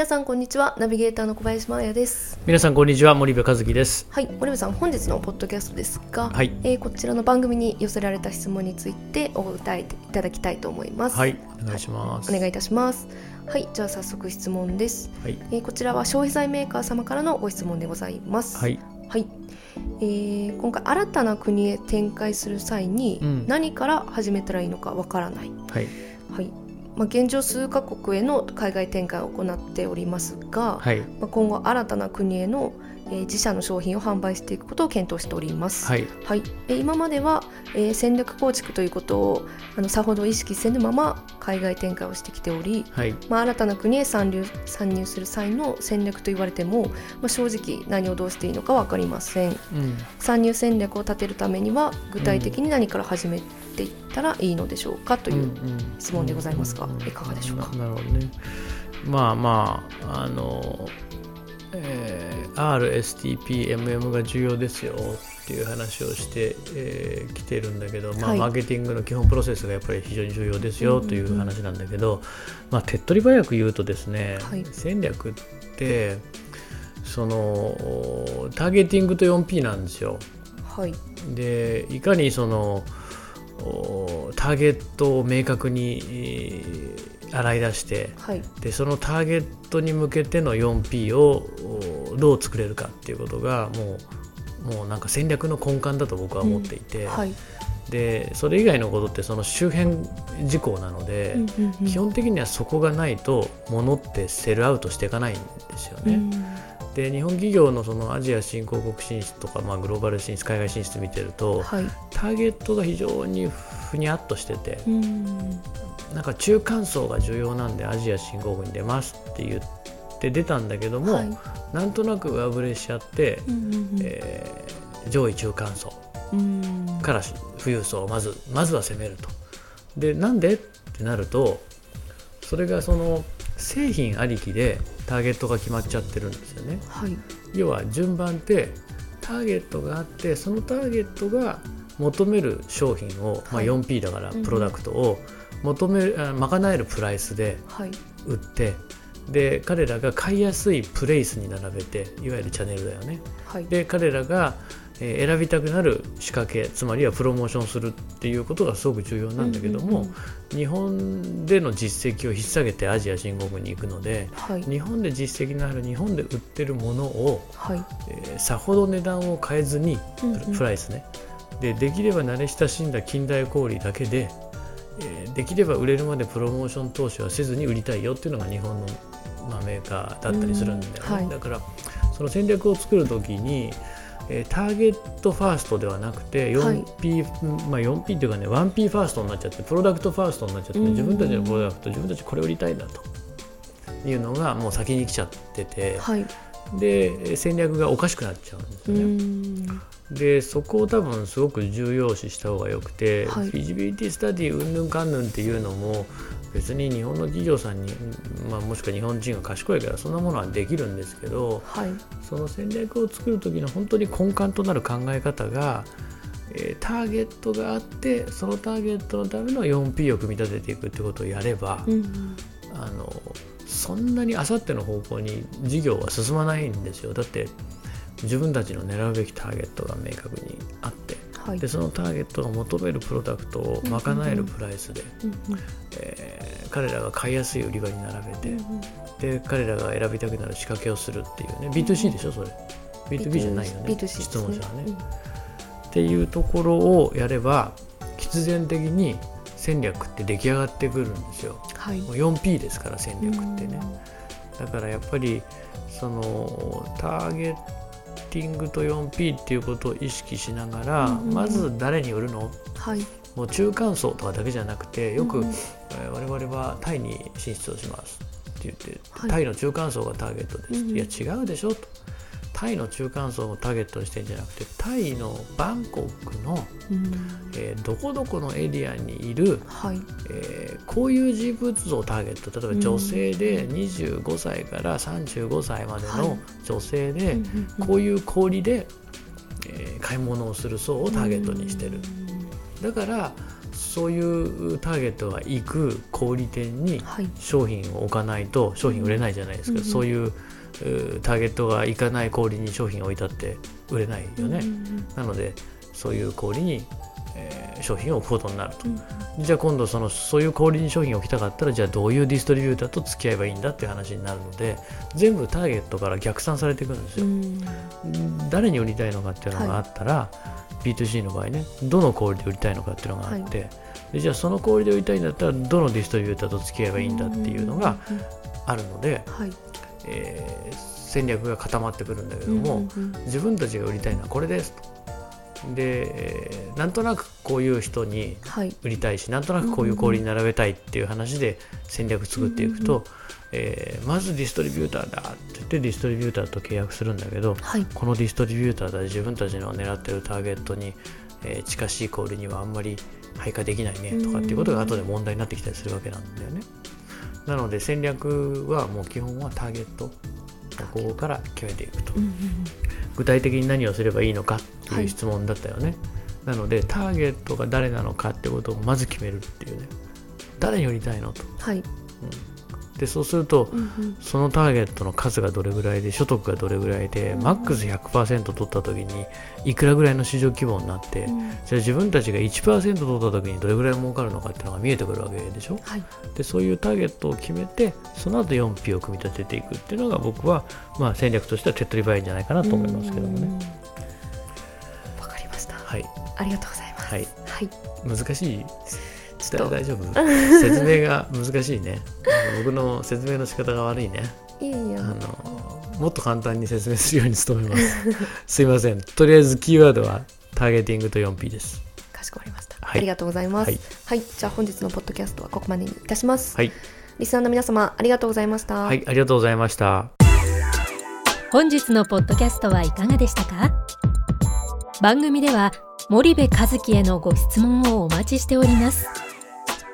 皆さんこんにちは。ナビゲーターの小林真彩です。皆さんこんにちは。森部和樹です。はい。森部さん本日のポッドキャストですが、はい。えーこちらの番組に寄せられた質問についてお答えいただきたいと思います。はい。お願いします。お願いいたします。はい。じゃあ早速質問です、はい。えーこちらは消費財メーカー様からのご質問でございます。はい。はい。えー今回新たな国へ展開する際にうん。何から始めたらいいのかわからない、はい。はいまあ、現状数カ国への海外展開を行っておりますが、はい。まあ、今後新たな国への、えー自社の商品を販売していくことを検討しております。はい。はい。えー今までは、えー戦略構築ということをあのさほど意識せぬまま海外展開をしてきており、はい。まあ、新たな国へ参入参入する際の戦略と言われても、まあ、正直何をどうしていいのか分かりません。うん。参入戦略を立てるためには具体的に何から始めていったらいいのでしょうかという、質問でございますがいかがでしょうか？ななるほどね。まあまああの、えー、RSTPMM が重要ですよっていう話をしてき、えー来てるんだけど、まあはい。マーケティングの基本プロセスがやっぱり非常に重要ですよという話なんだけど、まあ、手っ取り早く言うとですね、はい。戦略ってそのターゲティングと 4P なんですよ。はい。でいかにそのおターゲットを明確に、えー洗い出してはい。でそのターゲットに向けての 4P をおどう作れるかっていうことがもうもうなんか戦略の根幹だと僕は思っていて、はい。でそれ以外のことってその周辺事項なので、うんうんうん。基本的にはそこがないと物ってセルアウトしていかないんですよね。うんで日本企業のそのアジア新興国進出とか、まあ、グローバル進出海外進出見てるとはい。ターゲットが非常にふにゃっとしててうん。なんか中間層が重要なんでアジア新興国に出ますって言って出たんだけども、はい。なんとなく上振れしちゃって、うんうんうん。えー上位中間層うん。からし富裕層をまずまずは攻めると。でなんで？ってなるとそれがその製品ありきでターゲットが決まっちゃってるんですよね。はい。要は順番ってターゲットがあってそのターゲットが求める商品を、まあ、はい。4P だからうん。プロダクトを求める、あ賄えるプライスではい。売ってで彼らが買いやすいプレイスに並べていわゆるチャンネルだよね。はい。で彼らが、えー選びたくなる仕掛けつまりはプロモーションするっていうことがすごく重要なんだけども、うんうんうん。日本での実績を引っ提げてアジア新興国に行くのではい。日本で実績のある日本で売ってるものをはい。えーさほど値段を変えずにプ,、うんうん。プライスね。でできれば慣れ親しんだ近代小売だけで、えーできれば売れるまでプロモーション投資はせずに売りたいよっていうのが日本の、まあ、メーカーだったりするんだよね、うん。はい。だからその戦略を作る時にえーターゲットファーストではなくて 4P、まあ、4P っていうかね 1P ファーストになっちゃってプロダクトファーストになっちゃって、うん。自分たちのプロダクト自分たちこれ売りたいんだというのがもう先に来ちゃってて、はい。で戦略がおかしくなっちゃうんですうよね。んでそこを多分すごく重要視した方がよくて、はい。フィジビリティスタディうんぬんかんぬんっていうのも別に日本の企業さんに、まあ、もしくは日本人が賢いからそんなものはできるんですけどはい。その戦略を作る時の本当に根幹となる考え方が、えーターゲットがあってそのターゲットのための 4P を組み立てていくってことをやれば、うん。あのそんなにあさっての方向に事業は進まないんですよ。だって自分たちの狙うべきターゲットが明確にあってはい。でそのターゲットが求めるプロダクトを賄えるプライスで、うんうん。えー彼らが買いやすい売り場に並べて、うんで彼らが選びたくなる仕掛けをするっていうね B2C でしょそれ。B2B じゃないよね B2C ですね。質問者はね、っていうところをやれば必然的に戦略って出来上がってくるんですよ。はい。もう 4P ですから戦略ってね、だからやっぱりそのターゲッティングと 4P っていうことを意識しながら、うんうんうん。まず誰に売るの？はい。もう中間層とかだけじゃなくてよく、うんうん。えー我々はタイに進出をしますって言って、はい。タイの中間層がターゲットです、うんうん。いや違うでしょとタイの中間層をターゲットにしてるんじゃなくてタイのバンコクの、えー、どこどこのエリアにいる、はい、えー、こういう人物をターゲット例えば女性で25歳から35歳までの女性で、こういう小売で、えー、買い物をする層をターゲットにしてる。だからそういうターゲットが行く小売店に商品を置かないと商品売れないじゃないですか、そういうターゲットがいかない小売に商品を置いたって売れないよね、なのでそういう小売に、えー、商品を置くことになると、うん、じゃあ今度そのそういう小売に商品を置きたかったらじゃあどういうディストリビューターと付き合えばいいんだっていう話になるので全部ターゲットから逆算されてくるんですよ、うん、誰に売りたいのかっていうのがあったら、はい、B2C の場合ねどの小売で売りたいのかっていうのがあって、はい、でじゃあその小売で売りたいんだったらどのディストリビューターと付き合えばいいんだっていうのがあるので、はいえー、戦略が固まってくるんだけども、うんうんうん、自分たちが売りたいのはこれですと。で、えー、なんとなくこういう人に売りたいし、はい、なんとなくこういう氷に並べたいっていう話で戦略作っていくと、うんうんうん、えー、まずディストリビューターだって言ってディストリビューターと契約するんだけど、はい、このディストリビューターで自分たちの狙ってるターゲットに、えー、近しい氷にはあんまり配下できないねとかっていうことが後で問題になってきたりするわけなんだよね。なので戦略はもう基本はターゲットここから決めていくと、具体的に何をすればいいのかっていう質問だったよね、はい、なのでターゲットが誰なのかってことをまず決めるっていうね。誰に売りたいのと、はい、でそうすると、うんうん、そのターゲットの数がどれぐらいで所得がどれぐらいで、うん、マックス100%取った時にいくらぐらいの市場規模になって、うん、じゃあ自分たちが1%取った時にどれぐらい儲かるのかっていうのが見えてくるわけでしょ、はい、でそういうターゲットを決めてその後 4P を組み立てていくっていうのが僕は、まあ、戦略としては手っ取り早いんじゃないかなと思いますけどもね。わかりました、はい、ありがとうございます。はい、はい、難しい大丈夫？説明が難しいね。僕の説明の仕方が悪いね。いやいやあのもっと簡単に説明するように努めます。すいません。とりあえずキーワードはターゲティングと 4P です。かしこまりました、はい、ありがとうございます、はい、はい、じゃあ本日のポッドキャストはここまでにいたします。はい。リスナーの皆様ありがとうございました。はいありがとうございました。本日のポッドキャストはいかがでしたか？番組では森部和樹へのご質問をお待ちしております